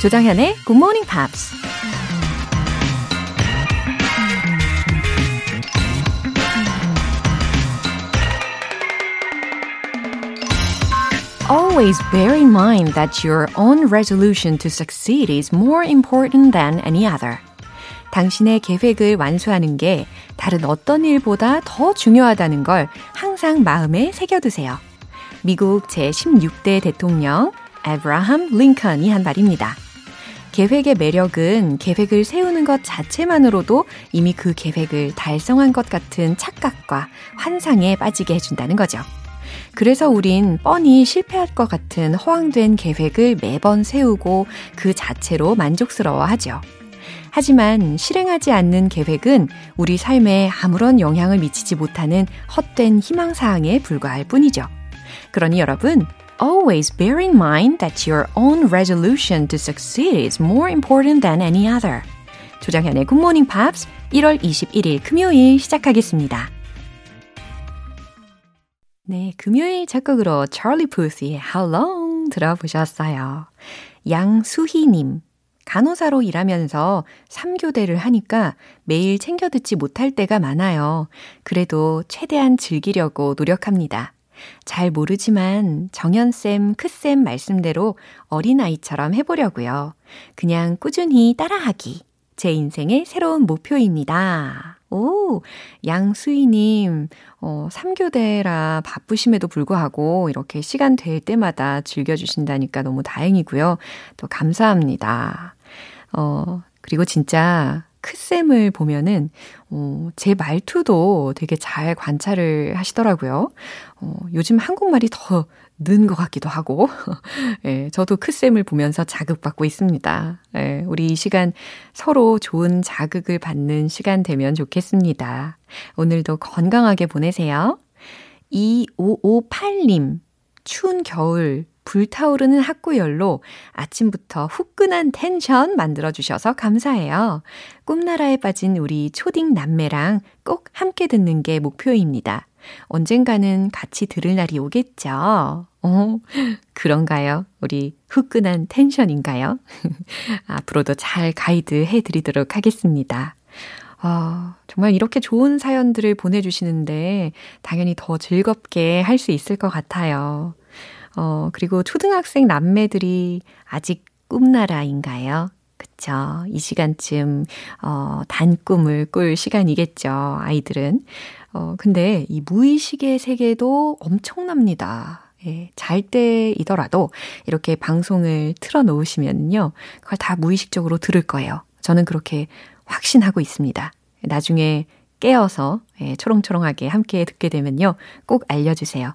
조장현의 Good Morning Pops. Always bear in mind that your own resolution to succeed is more important than any other. 당신의 계획을 완수하는 게 다른 어떤 일보다 더 중요하다는 걸 항상 마음에 새겨두세요. 미국 제16대 대통령 에브라함 링컨이 한 말입니다. 계획의 매력은 계획을 세우는 것 자체만으로도 이미 그 계획을 달성한 것 같은 착각과 환상에 빠지게 해준다는 거죠. 그래서 우린 뻔히 실패할 것 같은 허황된 계획을 매번 세우고 그 자체로 만족스러워 하죠. 하지만 실행하지 않는 계획은 우리 삶에 아무런 영향을 미치지 못하는 헛된 희망사항에 불과할 뿐이죠. 그러니 여러분, always bear in mind that your own resolution to succeed is more important than any other. 조장현의 Good Morning Pops 1월 21일 금요일 시작하겠습니다. 네, 금요일 첫 곡으로 찰리 푸스의 How Long 들어보셨어요. 양수희님. 간호사로 일하면서 3교대를 하니까 매일 챙겨 듣지 못할 때가 많아요. 그래도 최대한 즐기려고 노력합니다. 잘 모르지만 정연쌤, 크쌤 말씀대로 어린아이처럼 해보려고요. 그냥 꾸준히 따라하기. 제 인생의 새로운 목표입니다. 오, 양수희님, 어, 3교대라 바쁘심에도 불구하고 이렇게 시간 될 때마다 즐겨주신다니까 너무 다행이고요. 또 감사합니다. 어, 그리고 진짜 크쌤을 보면은, 어, 제 말투도 되게 잘 관찰을 하시더라고요. 어, 요즘 한국말이 더 는 것 같기도 하고, 예, 저도 크쌤을 보면서 자극받고 있습니다. 예, 우리 이 시간 서로 좋은 자극을 받는 시간 되면 좋겠습니다. 오늘도 건강하게 보내세요. 2558님, 추운 겨울 불타오르는 학구열로 아침부터 후끈한 텐션 만들어주셔서 감사해요. 꿈나라에 빠진 우리 초딩 남매랑 꼭 함께 듣는 게 목표입니다. 언젠가는 같이 들을 날이 오겠죠. 어, 그런가요? 우리 후끈한 텐션인가요? 앞으로도 잘 가이드 해드리도록 하겠습니다. 아, 정말 이렇게 좋은 사연들을 보내주시는데 당연히 더 즐겁게 할 수 있을 것 같아요. 어, 그리고 초등학생 남매들이 아직 꿈나라인가요? 그쵸. 이 시간쯤, 어, 단 꿈을 꿀 시간이겠죠. 아이들은. 어, 근데 이 무의식의 세계도 엄청납니다. 예, 잘 때이더라도 이렇게 방송을 틀어 놓으시면요. 그걸 다 무의식적으로 들을 거예요. 저는 그렇게 확신하고 있습니다. 나중에 깨어서 예, 초롱초롱하게 함께 듣게 되면요. 꼭 알려주세요.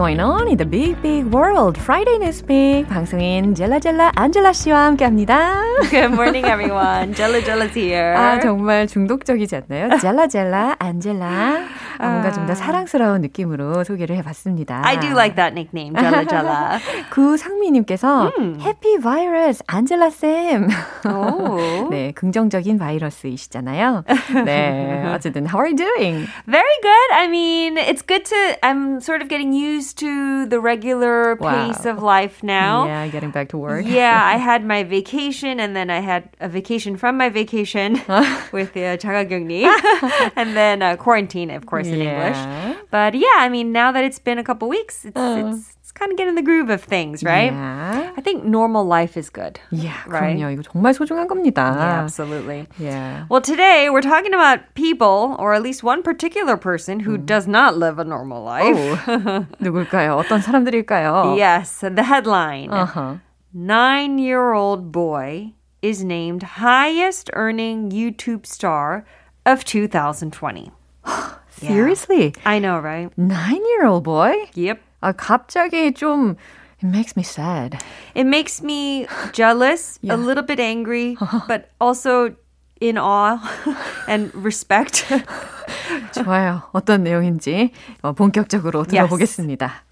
going on in the big big world? Friday Newspeak 방송인 젤라젤라 안젤라 씨와 함께합니다. Good morning, everyone. Jella's here. 아 정말 중독적이지 않나요? 젤라젤라 안젤라. 아, 뭔가 좀 더 사랑스러운 느낌으로 소개를 해봤습니다. I do like that nickname, Jella Jella. 구상미님께서 음. 해피 바이러스 안젤라 쌤. 오. 네, 긍정적인 바이러스이시잖아요. 네, 어쨌든 how are you doing? Very good. I mean, it's good to. I'm sort of getting used used to the regular Wow. pace of life now. Yeah, getting back to work. Yeah, I had my vacation and then I had a vacation from my vacation with the uh, 자가격리 and then uh, quarantine, of course, in English. Yeah. But yeah, I mean, now that it's been a couple weeks, it's, it's, it's kind of getting the groove of things, right? Yeah. I think normal life is good. Yeah, Right? 그럼요. 이거 정말 소중한 겁니다. Yeah, absolutely. Yeah. Well, today we're talking about people, or at least one particular person who does not live a normal life. 오, 누굴까요? 어떤 사람들일까요? Yes, the headline. Uh-huh. Nine year old boy is named highest earning YouTube star of 2020. Seriously? I know, right? Nine-year-old boy? Yep. 아, 갑자기 좀 It makes me sad. It makes me jealous, Yeah. a little bit angry, but also in awe and respect. 좋아요. 어떤 내용인지 어, 본격적으로 Yes. 들어보겠습니다.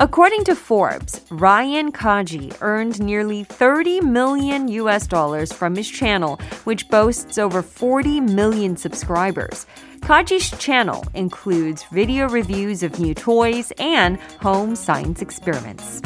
According to Forbes, Ryan Kaji earned nearly 30 million US dollars from his channel, which boasts over 40 million subscribers. Kaji's channel includes video reviews of new toys and home science experiments.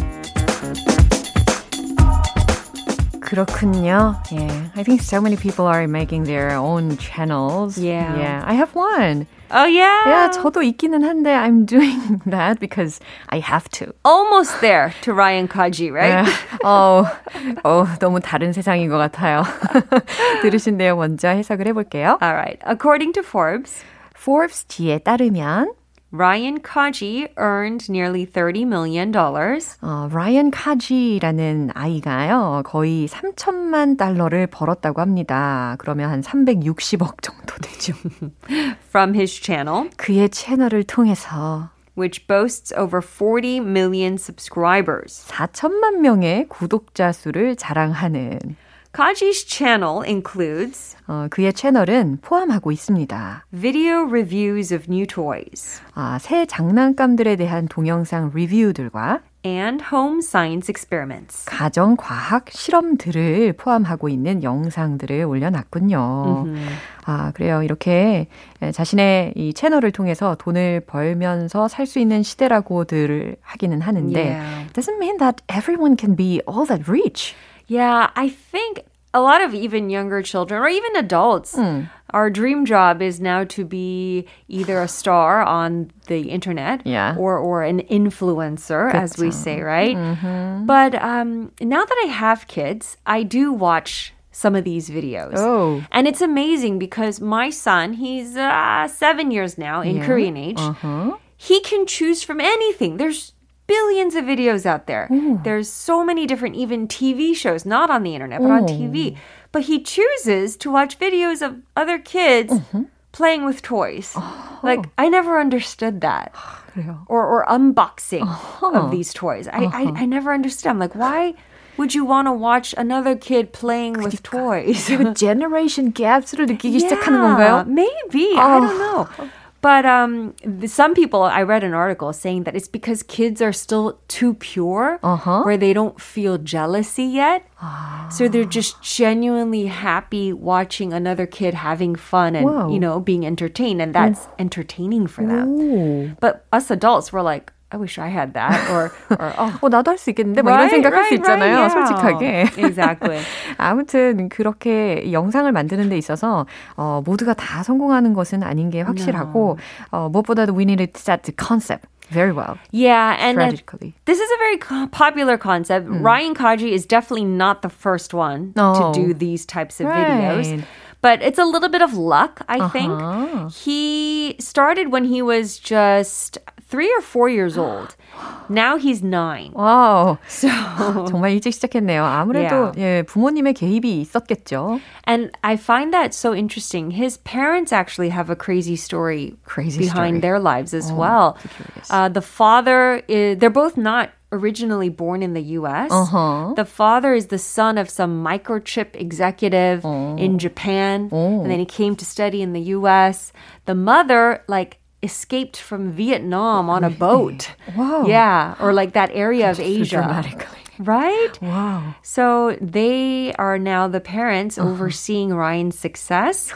그렇군요. Yeah, I think so many people are making their own channels. Yeah. yeah. I have one. Oh yeah. Yeah, 저도 있기는 한데 I'm doing that because I have to. Almost there to Ryan Kaji, right? 어, 어, 너무 다른 세상인 것 같아요. 들으신 내용 먼저 해석을 해볼게요. All right. According to Forbes, Forbes 지에 따르면 Ryan Kaji earned nearly $30 million. 어, 라이언 카지라는 아이가요, 거의 3천만 달러를 벌었다고 합니다. 그러면 한 360억 정도 되죠. from his channel, 그의 채널을 통해서 which boasts over 40 million subscribers. 4천만 명의 구독자 수를 자랑하는 Kaji's channel includes 어, 그의 채널은 포함하고 있습니다. video reviews of new toys 아, 새 장난감들에 대한 동영상 리뷰들과 and home science experiments. 가정 과학 실험들을 포함하고 있는 영상들을 올려놨군요. 아, 그래요. 이렇게 자신의 이 채널을 통해서 돈을 벌면서 살 수 있는 시대라고들 하기는 하는데 Yeah. doesn't mean that everyone can be all that rich. Yeah, I think a lot of even younger children or even adults, our dream job is now to be either a star on the internet Yeah. or or an influencer, as we say, right? But um, now that I have kids, I do watch some of these videos. Oh. And it's amazing because my son, he's uh, seven years now in Korean age. He can choose from anything. There's billions of videos out there. There's so many different, even TV shows, not on the internet, but on TV. But he chooses to watch videos of other kids playing with toys. Like, I never understood that. 그래요. Or, or unboxing of these toys. I, I, I never understood. I'm like, why would you want to watch another kid playing with toys? 그리고 generation gaps를 느끼기 시작하는 건가요? Maybe. I don't know. But um, some people, I read an article saying that it's because kids are still too pure, Uh-huh. where they don't feel jealousy yet. Ah. So they're just genuinely happy watching another kid having fun and, Wow. you know, being entertained. And that's entertaining for them. 오. But us adults, we're like, I wish I had that. Or, or oh, 어, 나도 할 수 있겠는데? 뭐 이런 생각할 수 있잖아요, yeah. 솔직하게. Exactly. 아무튼 그렇게 영상을 만드는 데 있어서 어, 모두가 다 성공하는 것은 아닌 게 확실하고 어, 무엇보다도 we need to set the concept very well Yeah, and uh, strategically. this is a very co- popular concept. Ryan Kaji is definitely not the first one No. to do these types of videos. Right. But it's a little bit of luck, I Uh-huh. think. He started when he was just three or four years old. Now he's nine. 와우. So, 정말 일찍 시작했네요. 아무래도 예, 부모님의 개입이 있었겠죠. and I find that so interesting. His parents actually have a crazy story Crazy behind story. their lives as well. so curious. Uh, the father, is, they're both not originally born in the U.S. Uh-huh. The father is the son of some microchip executive in Japan, and then he came to study in the U.S. The mother, like, escaped from Vietnam on a boat. Wow. Yeah, or like that area of Asia. dramatically. Right? Wow. So they are now the parents Uh-huh. overseeing Ryan's success.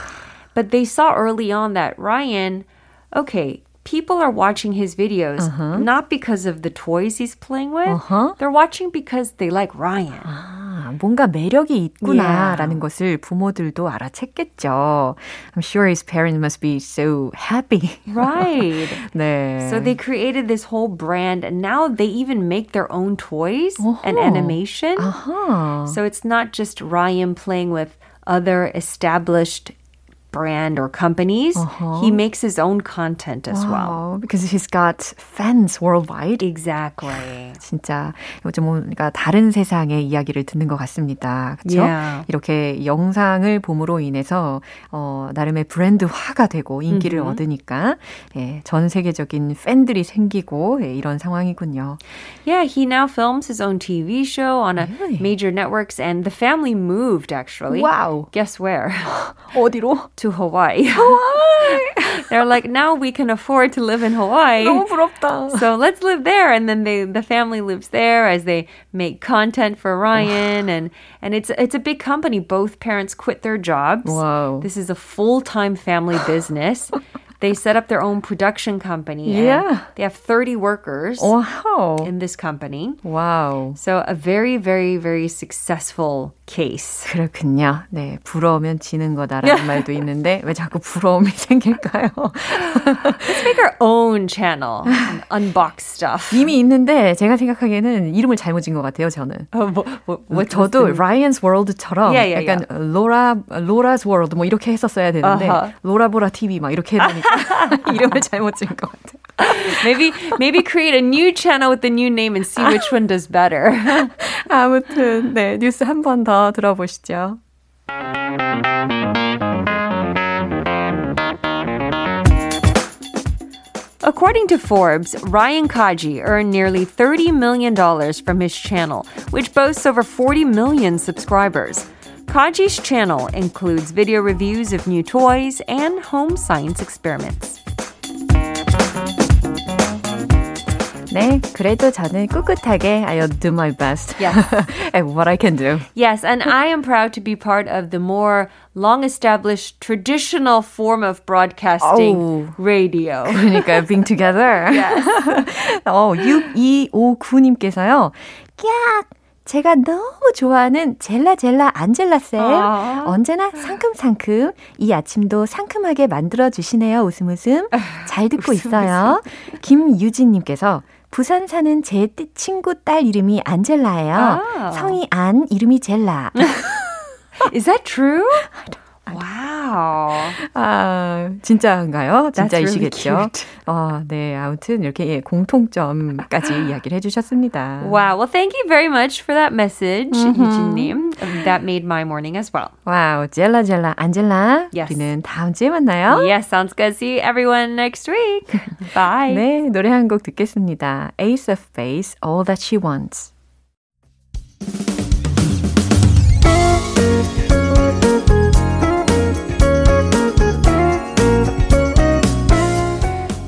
But they saw early on that Ryan, okay, people are watching his videos uh-huh. not because of the toys he's playing with. Uh-huh. They're watching because they like Ryan. 아, 뭔가 매력이 있구나라는 yeah. 것을 부모들도 알아챘겠죠. I'm sure his parents must be so happy. Right. 네. So they created this whole brand and now they even make their own toys uh-huh. and animation. Uh-huh. So it's not just Ryan playing with other established brand or companies, uh-huh. he makes his own content as wow, well. Because he's got fans worldwide. Exactly. 진짜 요즘 뭔가 다른 세상의 이야기를 듣는 것 같습니다. 그렇죠? Yeah. 이렇게 영상을 봄으로 인해서 어, 나름의 브랜드화가 되고 인기를 mm-hmm. 얻으니까 예, 전 세계적인 팬들이 생기고 예, 이런 상황이군요. Yeah, he now films his own TV show on a really? major networks and the family moved actually. Wow. Guess where? 어디로? to Hawaii. Hawaii. They're like, now we can afford to live in Hawaii. 너무 부럽다. So let's live there. And then they, the family lives there as they make content for Ryan. and, and it's, it's a big company. Both parents quit their jobs. Whoa. This is a full-time family business. They set up their own production company. Yeah. They have 30 workers wow. in this company. Wow. So a very, very, very successful case. 그렇군요. 네, 부러우면 지는 거다라는 말도 있는데 왜 자꾸 부러움이 생길까요? Let's make our own channel and unbox stuff. 이미 있는데 제가 생각하기에는 이름을 잘못 지은 것 같아요. 저는. 어, 뭐, 뭐, 뭐 저도 Ryan's World처럼 yeah, yeah, 약간 yeah. 로라 로라's World 뭐 이렇게 했었어야 되는데 uh-huh. 로라보라 TV 막 이렇게 해놓으니까 이름을 잘못 지은 것 같아요. maybe maybe create a new channel with the new name and see which one does better. 아무튼 네 뉴스 한 번 더 들어보시죠. According to Forbes, Ryan Kaji earned nearly $30 million from his channel, which boasts over 40 million subscribers. Kaji's channel includes video reviews of new toys and home science experiments. 네, 그래도 저는 꿋꿋하게 I'll do my best yes. at what I can do. Yes, and I am proud to be part of the more long-established traditional form of broadcasting oh. radio. 그러니까 being together. Yes. 어, 6259님께서요. 깍! 제가 너무 좋아하는 젤라 젤라 안젤라 쌤. 아. 언제나 상큼상큼 이 아침도 상큼하게 만들어 주시네요. 웃음 웃음. 잘 듣고 웃음, 있어요. 김유진 님께서 부산 사는 제 친구 딸 이름이 안젤라예요. 아. 성이 안, 이름이 젤라. Is that true? Wow. 아, 진짜인가요? 진짜이시겠죠? Really 어, 네. 아무튼 이렇게 예, 공통점까지 이야기를 해 주셨습니다. Wow. Well, thank you very much for that message, mm-hmm. 유진 님. That made my morning as well. Wow. 젤라 젤라 안젤라. Yes. 우리는 다음 주에 만나요. Yes, sounds good. See everyone next week. Bye. 네. 노래 한 곡 듣겠습니다. Ace of Base, All That She Wants.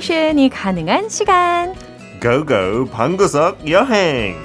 teleportation이 가능한 시간. Go go 방구석 여행.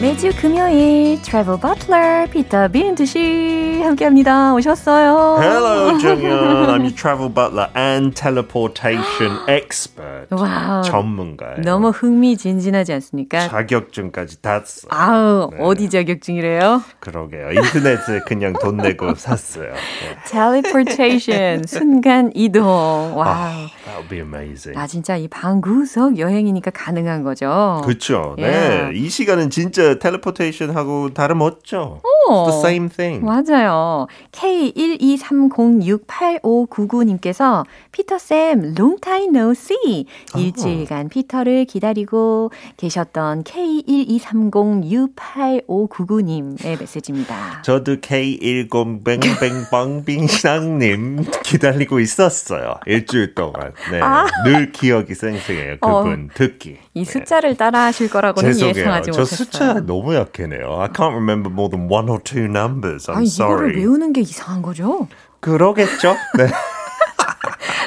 매주 금요일 travel butler 피터 빈트 씨 함께합니다. 오셨어요. Hello, 정현. I'm your travel butler and teleportation expert. Wow. 전문가예요. 너무 흥미진진하지 않습니까? 자격증까지 땄어. 아우, 네. 어디 자격증이래요? 그러게요. 인터넷에 그냥 돈 내고 샀어요. 네. teleportation 순간 이동. Wow. Oh, that would be amazing. 아 진짜 이 방구석 여행이니까 가능한 거죠. 그렇죠. 네. 이 시간은 진짜 tele teleportation하고 다름 없죠. It's the same thing. 맞아요. K123068599님께서 피터쌤, long time no see. 일주일간 피터를 기다리고 계셨던 K123068599님의 메시지입니다. 저도 K10뱅뱅빵빙상님 기다리고 있었어요. 일주일 동안. 네. 아. 늘 기억이 생생해요. 그분 어, 듣기. 이 숫자를 따라 하실 거라고는 죄송해요. 예상하지 저 못했어요. 숫자 너무 약해네요. I can't remember more than one or two numbers. I'm 아, sorry. 이거를 외우는 게 이상한 거죠? 그러겠죠. 네.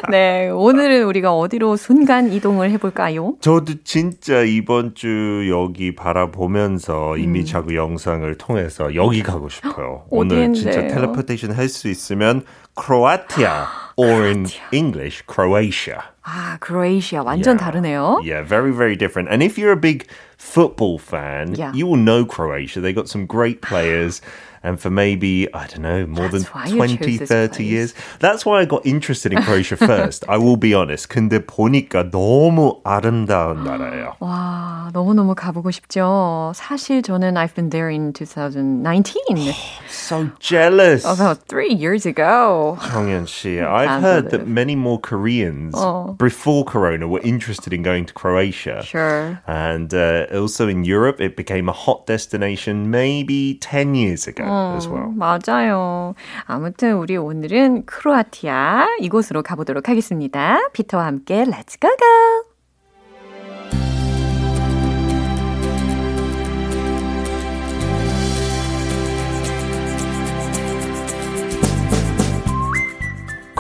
네, 오늘은 우리가 어디로 순간 이동을 해볼까요? 저도 진짜 이번 주 여기 바라보면서 음. 이미지하고 영상을 통해서 여기 가고 싶어요. 오늘 진짜 텔레포테이션 할 수 있으면 크로아티아 or in English, Croatia. 아, Croatia 완전 yeah. 다르네요. Yeah, very very different. And if you're a big football fan, yeah. you will know Croatia. They got some great players. and for maybe, I don't know, more That's than 20, 30 years. That's why I got interested in Croatia first. I will be honest. 근데 보니까 너무 아름다운 나라예요. 와, 너무너무 가보고 싶죠. 사실 저는 I've been there in 2019. so jealous. About three years ago. 정연 씨, I've heard that many more Koreans oh. before Corona were interested in going to Croatia. Sure. And uh, also in Europe, it became a hot destination maybe 10 years ago. 어, as well. 맞아요. 아무튼 우리 오늘은 크로아티아 이곳으로 가보도록 하겠습니다. 피터와 함께 Let's go go!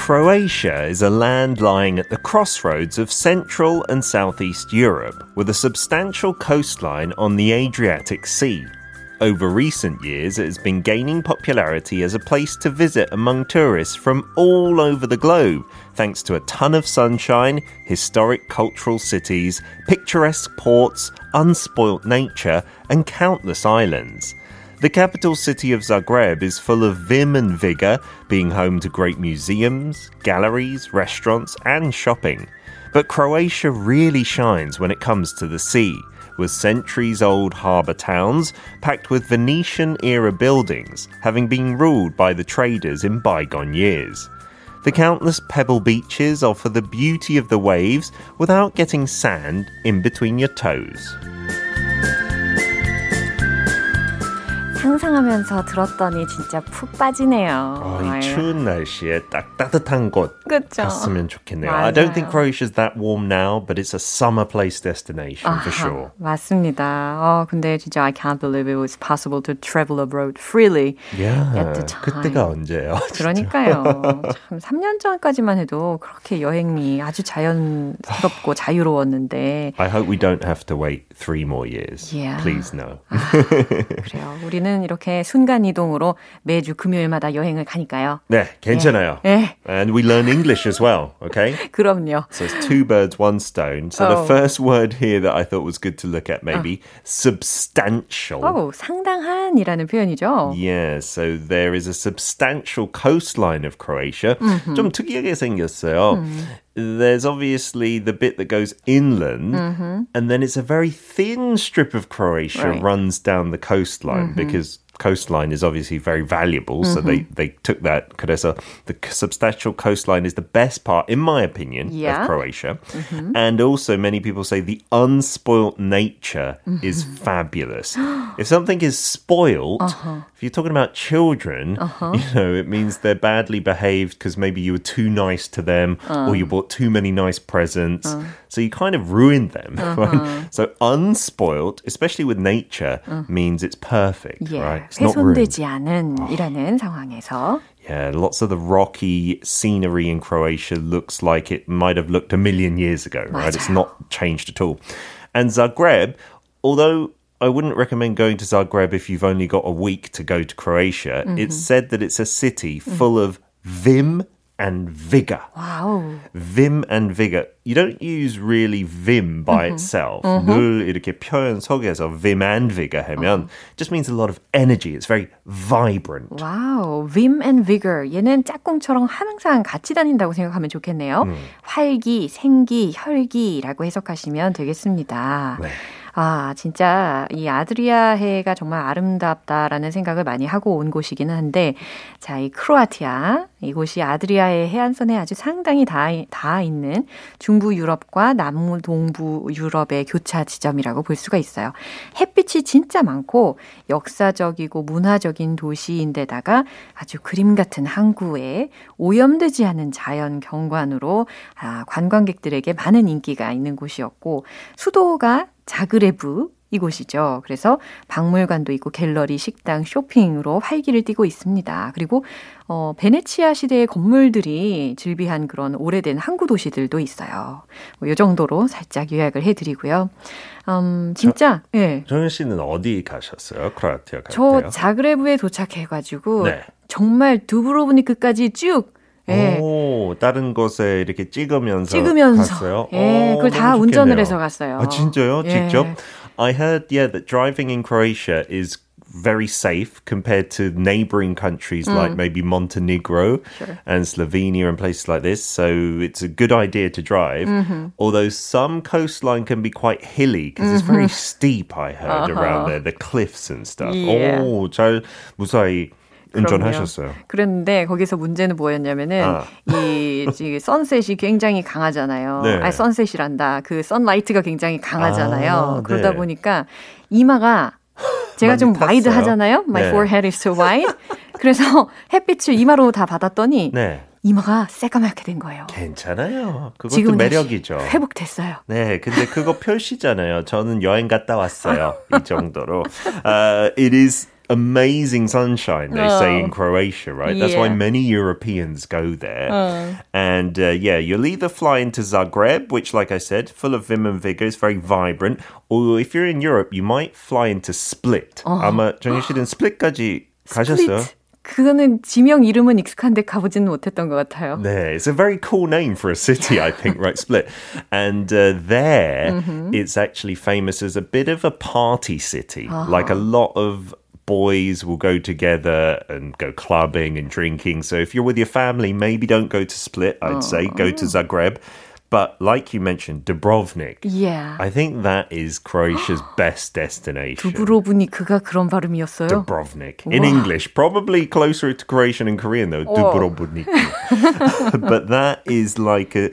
Croatia is a land lying at the crossroads of Central and Southeast Europe, with a substantial coastline on the Adriatic Sea. Over recent years, it has been gaining popularity as a place to visit among tourists from all over the globe, thanks to a ton of sunshine, historic cultural cities, picturesque ports, unspoilt nature, and countless islands. The capital city of Zagreb is full of vim and vigour, being home to great museums, galleries, restaurants, and shopping. But Croatia really shines when it comes to the sea with centuries old harbour towns packed with Venetian era buildings, having been ruled by the traders in bygone years. The countless pebble beaches offer the beauty of the waves without getting sand in between your toes. 상상하면서 들었더니 진짜 푹 빠지네요. 어, 이 추운 날씨에 딱 따뜻한 곳 그쵸? 갔으면 좋겠네요. 맞아요. I don't think Croatia is that warm now, but it's a summer place destination 아하, for sure. 맞습니다. 어, 근데 진짜 I can't believe it was possible to travel abroad freely yeah, at the time. 그때가 언제예요? 그러니까요. 참 3년 전까지만 해도 그렇게 여행이 아주 자연스럽고 자유로웠는데 I hope we don't have to wait three more years. Yeah. Please no. 아, 그래요. 우리는 저희는 이렇게 순간 이동으로 매주 금요일마다 여행을 가니까요. 네, 괜찮아요. 네. And we learn English as well, okay? 그럼요. So it's two birds, one stone. So oh. the first word here that I thought was good to look at maybe oh. substantial. Oh, 상당한이라는 표현이죠. Yeah, so there is a substantial coastline of Croatia. Mm-hmm. 좀 특이하게 생겼어요. Mm. there's obviously the bit that goes inland, mm-hmm. and then it's a very thin strip of Croatia right. runs down the coastline mm-hmm. because coastline is obviously very valuable. Mm-hmm. So they, mm-hmm. they took that. Kresza, the substantial coastline is the best part, in my opinion, yeah. of Croatia. Mm-hmm. And also, many people say the unspoilt nature mm-hmm. is fabulous. if something is spoilt, uh-huh. if you're talking about children, uh-huh. you know, it means they're badly behaved because maybe you were too nice to them uh. or you bought too many nice presents. Uh. So you kind of ruined them. Uh-huh. so unspoilt, especially with nature, uh. means it's perfect, yeah. right? 훼손되지 않은 이라는 상황에서 Yeah, lots of the rocky scenery in Croatia looks like it might have looked a million years ago, right? It's not changed at all. And Zagreb, although I wouldn't recommend going to Zagreb if you've only got a week to go to Croatia, mm-hmm. it's said that it's a city full mm-hmm. of vim and vigor. Wow. Vim and vigor. You don't use really vim by mm-hmm. itself. Mm-hmm. 늘 이렇게 표현 속에서 vim and vigor 하면 uh-huh. just means a lot of energy. It's very vibrant. Wow. Vim and vigor. 얘는 짝꿍처럼 항상 같이 다닌다고 생각하면 좋겠네요. 음. 활기, 생기, 혈기라고 해석하시면 되겠습니다. 네. 아, 진짜 이 아드리아 해가 정말 아름답다라는 생각을 많이 하고 온 곳이기는 한데, 자, 이 크로아티아, 이곳이 아드리아의 해안선에 아주 상당히 닿아 있는 중부 유럽과 남부 동부 유럽의 교차 지점이라고 볼 수가 있어요. 햇빛이 진짜 많고 역사적이고 문화적인 도시인데다가 아주 그림 같은 항구에 오염되지 않은 자연 경관으로 아, 관광객들에게 많은 인기가 있는 곳이었고 수도가 자그레브 이곳이죠. 그래서 박물관도 있고 갤러리, 식당, 쇼핑으로 활기를 띠고 있습니다. 그리고 어, 베네치아 시대의 건물들이 즐비한 그런 오래된 항구 도시들도 있어요. 뭐이 정도로 살짝 요약을 해드리고요. 음, 진짜, 예. 네. 정현 씨는 어디 가셨어요? 크로아티아 갈저 때요? 자그레브에 도착해가지고 네. 정말 두브로브니크까지 쭉 예. 오, 다른 곳에 이렇게 찍으면서, 찍으면서 갔어요. 예, 오, 그걸 다 운전을 해서 갔어요. 아, 진짜요? 예. 직접? I heard, yeah, that driving in Croatia is very safe compared to neighboring countries mm. like maybe Montenegro sure. and Slovenia and places like this. So it's a good idea to drive. Mm-hmm. Although some coastline can be quite hilly because mm-hmm. it's very mm-hmm. steep, I heard, uh-huh. around there, the cliffs and stuff. Yeah. 오, 잘 무사히 운전하셨어요. 그랬는데 거기서 문제는 뭐였냐면은 아. 이, 이 sunset이 굉장히 강하잖아요. 네. 아 sunset이란다. 그 sunlight가 굉장히 강하잖아요. 아, 그러다 네. 보니까 이마가 제가 좀 탔어요. wide 하잖아요. My 네. forehead is too wide. 그래서 햇빛을 이마로 다 받았더니 네. 이마가 새까맣게 된 거예요. 괜찮아요. 그것도 매력이죠. 회복됐어요. 네, 근데 그거 표시잖아요. 저는 여행 갔다 왔어요. 이 정도로. Uh, it is amazing sunshine, they oh. say in oh. Croatia, right? That's yeah. why many Europeans go there. Oh. And uh, yeah, you'll either fly into Zagreb, which, like I said, full of vim and vigor, is very vibrant, or if you're in Europe, you might fly into Split. Oh. 아마 정희 씨는 Split까지 가셨어요? 그거는 지명 이름은 익숙한데 가보지는 못했던 것 같아요. 네, it's a very cool name for a city, I think, right? Split. And uh, there, mm-hmm. it's actually famous as a bit of a party city. Uh-huh. Like a lot of boys will go together and go clubbing and drinking. So if you're with your family, maybe don't go to Split, I'd oh. say. Go to Zagreb. But like you mentioned, Dubrovnik. Yeah. I think that is Croatia's best destination. 두브로브니크가 그런 발음이었어요? Dubrovnik. In English, probably closer to Croatian and Korean though, Dubrovnik. but that is like a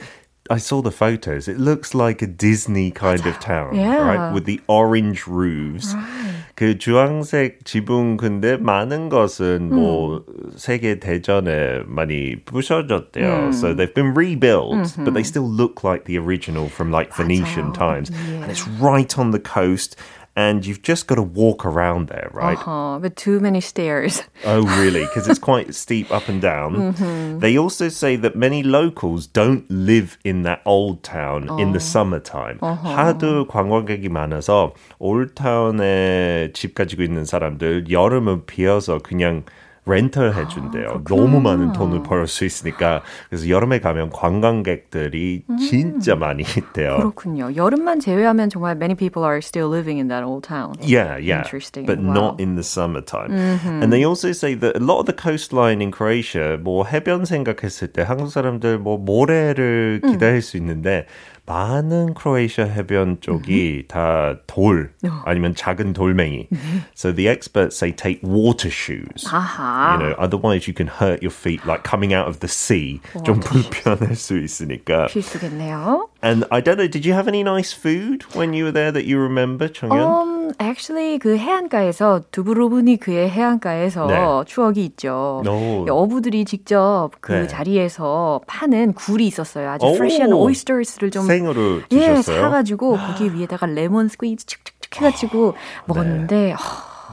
I saw the photos. It looks like a Disney kind of town, yeah. right? With the orange roofs. Right. 그 주황색 지붕 근데 많은 것은 음. 뭐 세계 대전에 많이 부셔졌대요. 음. So they've been rebuilt, mm-hmm. but they still look like the original from like Phoenician 맞아. times. Yeah. And it's right on the coast and you've just got to walk around there, right? Uh-huh, with too many stairs. oh, really? Because it's quite steep up and down. Mm-hmm. They also say that many locals don't live in that old town in the summertime. Uh-huh. 하도 관광객이 많아서 올타운에 집 가지고 있는 사람들 여름은 비어서 그냥 렌털 해준대요. 아, 너무 많은 돈을 벌 수 있으니까. 그래서 여름에 가면 관광객들이 음. 진짜 많이 있대요. 그렇군요. 여름만 제외하면 정말 many people are still living in that old town. Yeah, yeah. Interesting. But wow. not in the summertime. Mm-hmm. And they also say that a lot of the coastline in Croatia, 뭐 해변 생각했을 때 한국 사람들 뭐 모래를 기다릴 음. 수 있는데 많은 크로에이시아 해변 쪽이 mm-hmm. 다돌 아니면 작은 돌멩이. So the experts say take water shoes. 아하. You know, otherwise you can hurt your feet like coming out of the sea. 좀 불편할 수 있으니까. 필수겠네요. And I don't know, did you have any nice food when you were there that you remember, 정연? Um, actually 그 해안가에서 두브로브니 그의 해안가에서 네. 추억이 있죠. No. 어부들이 직접 그 네. 자리에서 파는 굴이 있었어요. 아주 프레시한 오이스터스를 좀 생으로 주셨어요? 예, 사가지고 거기 위에다가 레몬 스퀴즈 축축축 해가지고 먹었는데. 네.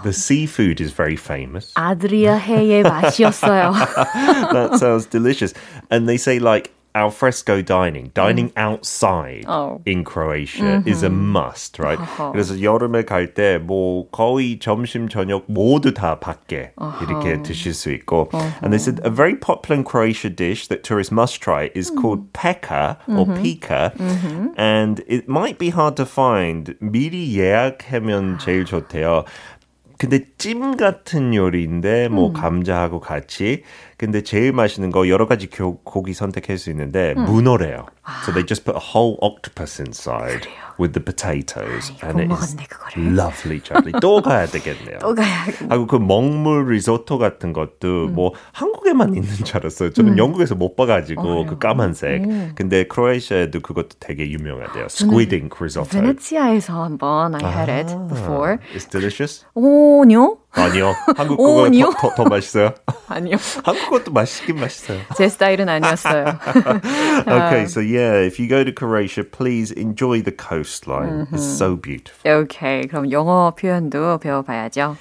The seafood is very famous. 아드리아 해의 맛이었어요. that sounds delicious. And they say like alfresco dining, dining mm. outside oh. in Croatia mm-hmm. is a must, right? Uh-huh. 그래서 여름에 갈 때 뭐 거의 점심 저녁 모두 다 밖에 uh-huh. 이렇게 드실 수 있고. Uh-huh. And they said a very popular in Croatia dish that tourists must try is mm. called peka or mm-hmm. pika. Mm-hmm. And it might be hard to find. 미리 예약하면 제일 좋대요. 근데 찜 같은 요리인데 뭐 음. 감자하고 같이 근데 제일 맛있는 거 여러 가지 고, 고기 선택할 수 있는데 음. 문어래요. 아. So they just put a whole octopus inside 그래요. with the potatoes. 아, and it is 그거를. lovely, Charlie. 또 가야 되겠네요. 또 가야겠네요. 하고 그 먹물 리조토 같은 것도 음. 뭐 한국에만 있는 줄 알았어요. 저는 음. 영국에서 못 봐가지고 어, 그 까만색. 음. 근데 크로에시아에도 그것도 되게 유명하대요. Squid ink risotto. 베네치아에서 한번 I had it before. It's delicious. 오뇨? 아니요. 한국 거가 더, 더, 더 맛있어요? 아니요. 한국 것도 맛있긴 맛있어요. 제 스타일은 아니었어요. okay, so yeah, if you go to Croatia, please enjoy the coastline. Mm-hmm. It's so beautiful. Okay, 그럼 영어 표현도 배워봐야죠.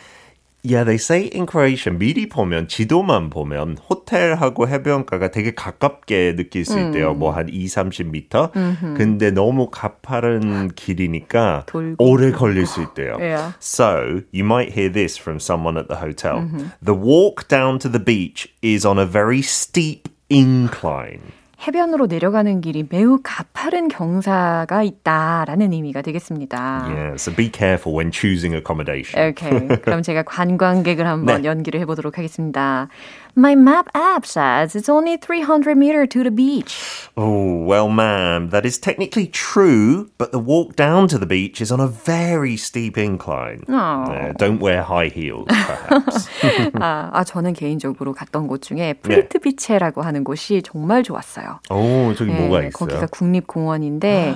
Yeah, they say in Croatia 미리 보면 지도만 보면 호텔하고 해변가가 되게 가깝게 느낄 수 있대요. 음. 뭐한 2, 30m. 음흠. 근데 너무 가파른 길이니까 돌고. 오래 걸릴 수 있대요. Yeah. So, you might hear this from someone at the hotel. 음흠. The walk down to the beach is on a very steep incline. 해변으로 내려가는 길이 매우 가파른 경사가 있다라는 의미가 되겠습니다. Yeah, so be careful when choosing accommodation. Okay, 그럼 제가 관광객을 한번 네. 연기를 해보도록 하겠습니다. My map app says it's only 300 meters to the beach. Oh, well, ma'am, that is technically true, but the walk down to the beach is on a very steep incline. Oh. Uh, don't wear high heels, perhaps. 아, 아, 저는 개인적으로 갔던 곳 중에 프리트비체라고 하는 곳이 정말 좋았어요. 오, 저기 네, 뭐가 있어요? 거기가 국립공원인데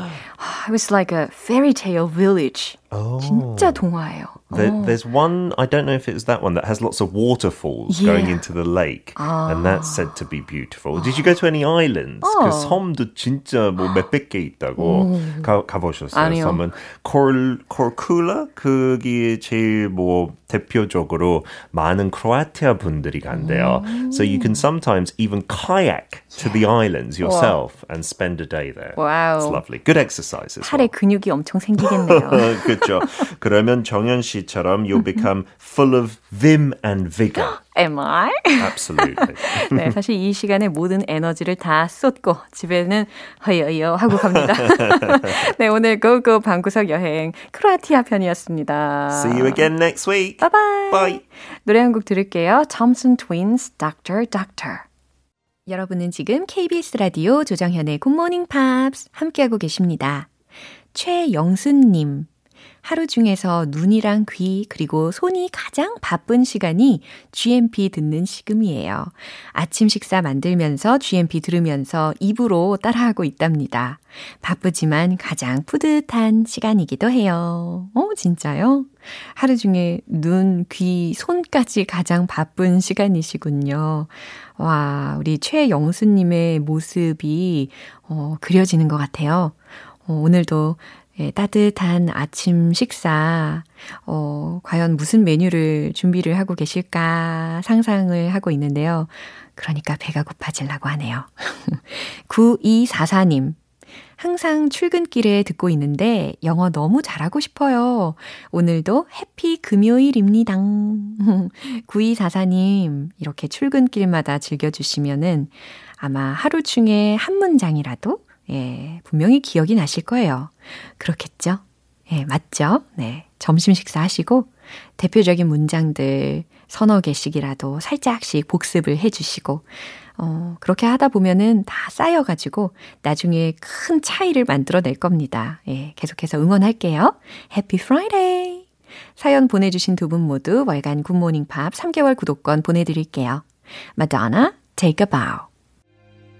it was like a fairy tale village. Oh. 진짜 동화예요. There, oh. There's one, I don't know if it's that one, that has lots of waterfalls yeah. going into the lake. 아. And that's said to be beautiful. Did you go to any islands? 그 섬도 진짜 뭐 몇백 개 있다고 가, 가보셨어요? 아니요. 섬은 콜, 콜쿨라? 그게 제일 뭐 대표적으로 많은 크로아티아 분들이 간대요. So you can sometimes even kayak to the islands yourself wow. and spend a day there. Wow. It's lovely. Good exercise As 팔에 well. 근육이 엄청 생기겠네요. 그렇죠. 그러면 정연 씨처럼 you'll become full of vim and vigor. Am I? Absolutely. 네, 사실 이 시간에 모든 에너지를 다 쏟고 집에는 허여여 하고 갑니다. 네, 오늘 고고 방구석 여행 크로아티아 편이었습니다. See you again next week. Bye bye. Bye. 노래 한 곡 들을게요. Thompson Twins, Doctor, Doctor. 여러분은 지금 KBS 라디오 조정현의 굿모닝 팝스 함께하고 계십니다. 최영순님. 하루 중에서 눈이랑 귀 그리고 손이 가장 바쁜 시간이 GMP 듣는 시간이에요. 아침 식사 만들면서 GMP 들으면서 입으로 따라하고 있답니다. 바쁘지만 가장 뿌듯한 시간이기도 해요. 어, 진짜요? 하루 중에 눈, 귀, 손까지 가장 바쁜 시간이시군요. 와, 우리 최영수님의 모습이, 어, 그려지는 것 같아요. 어, 오늘도 예, 따뜻한 아침 식사, 어, 과연 무슨 메뉴를 준비를 하고 계실까 상상을 하고 있는데요. 그러니까 배가 고파질라고 하네요. 9244님. 항상 출근길에 듣고 있는데 영어 너무 잘하고 싶어요. 오늘도 해피 금요일입니다. 9244님, 이렇게 출근길마다 즐겨주시면은 아마 하루 중에 한 문장이라도 예, 분명히 기억이 나실 거예요. 그렇겠죠? 예, 맞죠? 네. 점심 식사 하시고 대표적인 문장들 서너 개씩이라도 살짝씩 복습을 해 주시고 어, 그렇게 하다 보면은 다 쌓여 가지고 나중에 큰 차이를 만들어 낼 겁니다. 예, 계속해서 응원할게요. 해피 프라이데이! 사연 보내 주신 두 분 모두 월간 굿모닝 팝 3개월 구독권 보내 드릴게요. 마도나, take a bow.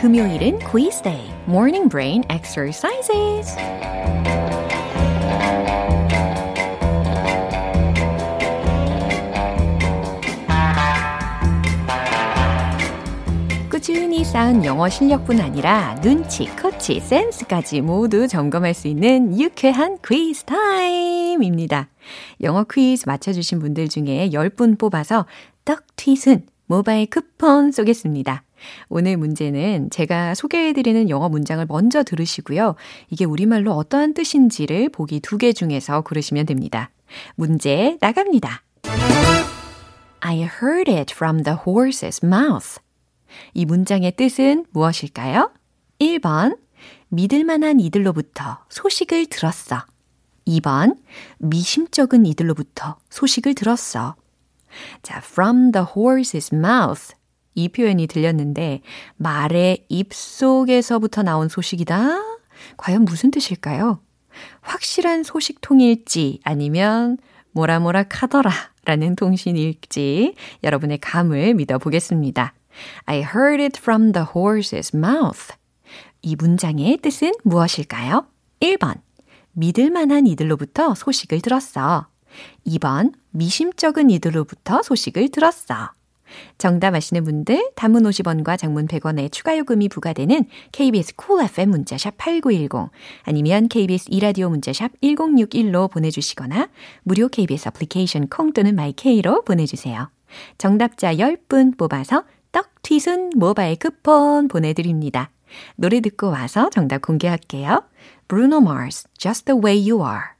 금요일은 quiz day, morning brain exercises. 꾸준히 쌓은 영어 실력뿐 아니라 눈치, 커치, 센스까지 모두 점검할 수 있는 유쾌한 퀴즈 타임입니다. 영어 퀴즈 맞춰주신 분들 중에 10분 뽑아서 떡 튀순 모바일 쿠폰 쏘겠습니다. 오늘 문제는 제가 소개해드리는 영어 문장을 먼저 들으시고요. 이게 우리말로 어떠한 뜻인지를 보기 두 개 중에서 고르시면 됩니다. 문제 나갑니다. I heard it from the horse's mouth. 이 문장의 뜻은 무엇일까요? 1번, 믿을 만한 이들로부터 소식을 들었어. 2번, 미심쩍은 이들로부터 소식을 들었어. 자, from the horse's mouth. 이 표현이 들렸는데, 말의 입속에서부터 나온 소식이다? 과연 무슨 뜻일까요? 확실한 소식통일지 아니면 뭐라 뭐라 카더라 라는 통신일지 여러분의 감을 믿어보겠습니다. I heard it from the horse's mouth. 이 문장의 뜻은 무엇일까요? 1번. 믿을 만한 이들로부터 소식을 들었어. 2번. 미심쩍은 이들로부터 소식을 들었어. 정답 아시는 분들 단문 50원과 장문 100원의 추가 요금이 부과되는 KBS cool cool FM 문자샵 8910 아니면 KBS 이라디오 문자샵 1061로 보내주시거나 무료 KBS 애플리케이션 콩 또는 my K로 보내주세요. 정답자 10분 뽑아서 떡튀순 모바일 쿠폰 보내드립니다. 노래 듣고 와서 정답 공개할게요. Bruno Mars, Just the Way You Are.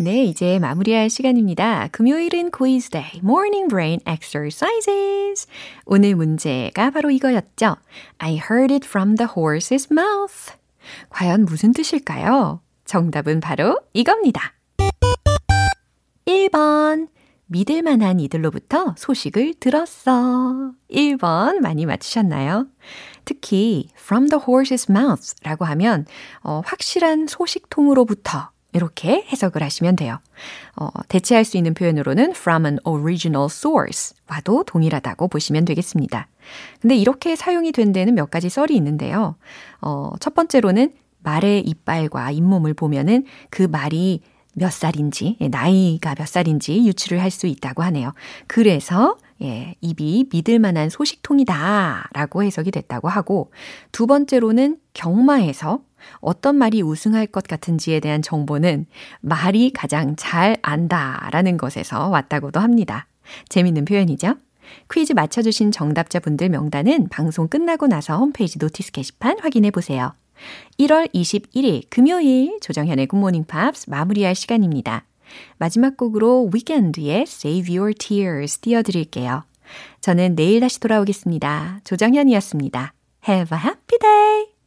네, 이제 마무리할 시간입니다. 금요일은 quiz day, morning brain exercises. 오늘 문제가 바로 이거였죠. I heard it from the horse's mouth. 과연 무슨 뜻일까요? 정답은 바로 이겁니다. 1번. 믿을 만한 이들로부터 소식을 들었어. 1번 많이 맞추셨나요? 특히 from the horse's mouth 라고 하면 어, 확실한 소식통으로부터 이렇게 해석을 하시면 돼요. 어, 대체할 수 있는 표현으로는 from an original source와도 동일하다고 보시면 되겠습니다. 근데 이렇게 사용이 된 데는 몇 가지 썰이 있는데요. 어, 첫 번째로는 말의 이빨과 잇몸을 보면은 그 말이 몇 살인지, 예, 나이가 몇 살인지 유추를 할 수 있다고 하네요. 그래서 예, 입이 믿을 만한 소식통이다 라고 해석이 됐다고 하고 두 번째로는 경마에서 어떤 말이 우승할 것 같은지에 대한 정보는 말이 가장 잘 안다 라는 것에서 왔다고도 합니다. 재밌는 표현이죠? 퀴즈 맞춰주신 정답자분들 명단은 방송 끝나고 나서 홈페이지 notice 게시판 확인해 보세요. 1월 21일 금요일 조정현의 굿모닝 팝스 마무리할 시간입니다. 마지막 곡으로 위켄드의 Save Your Tears 띄워드릴게요. 저는 내일 다시 돌아오겠습니다. 조정현이었습니다. Have a happy day!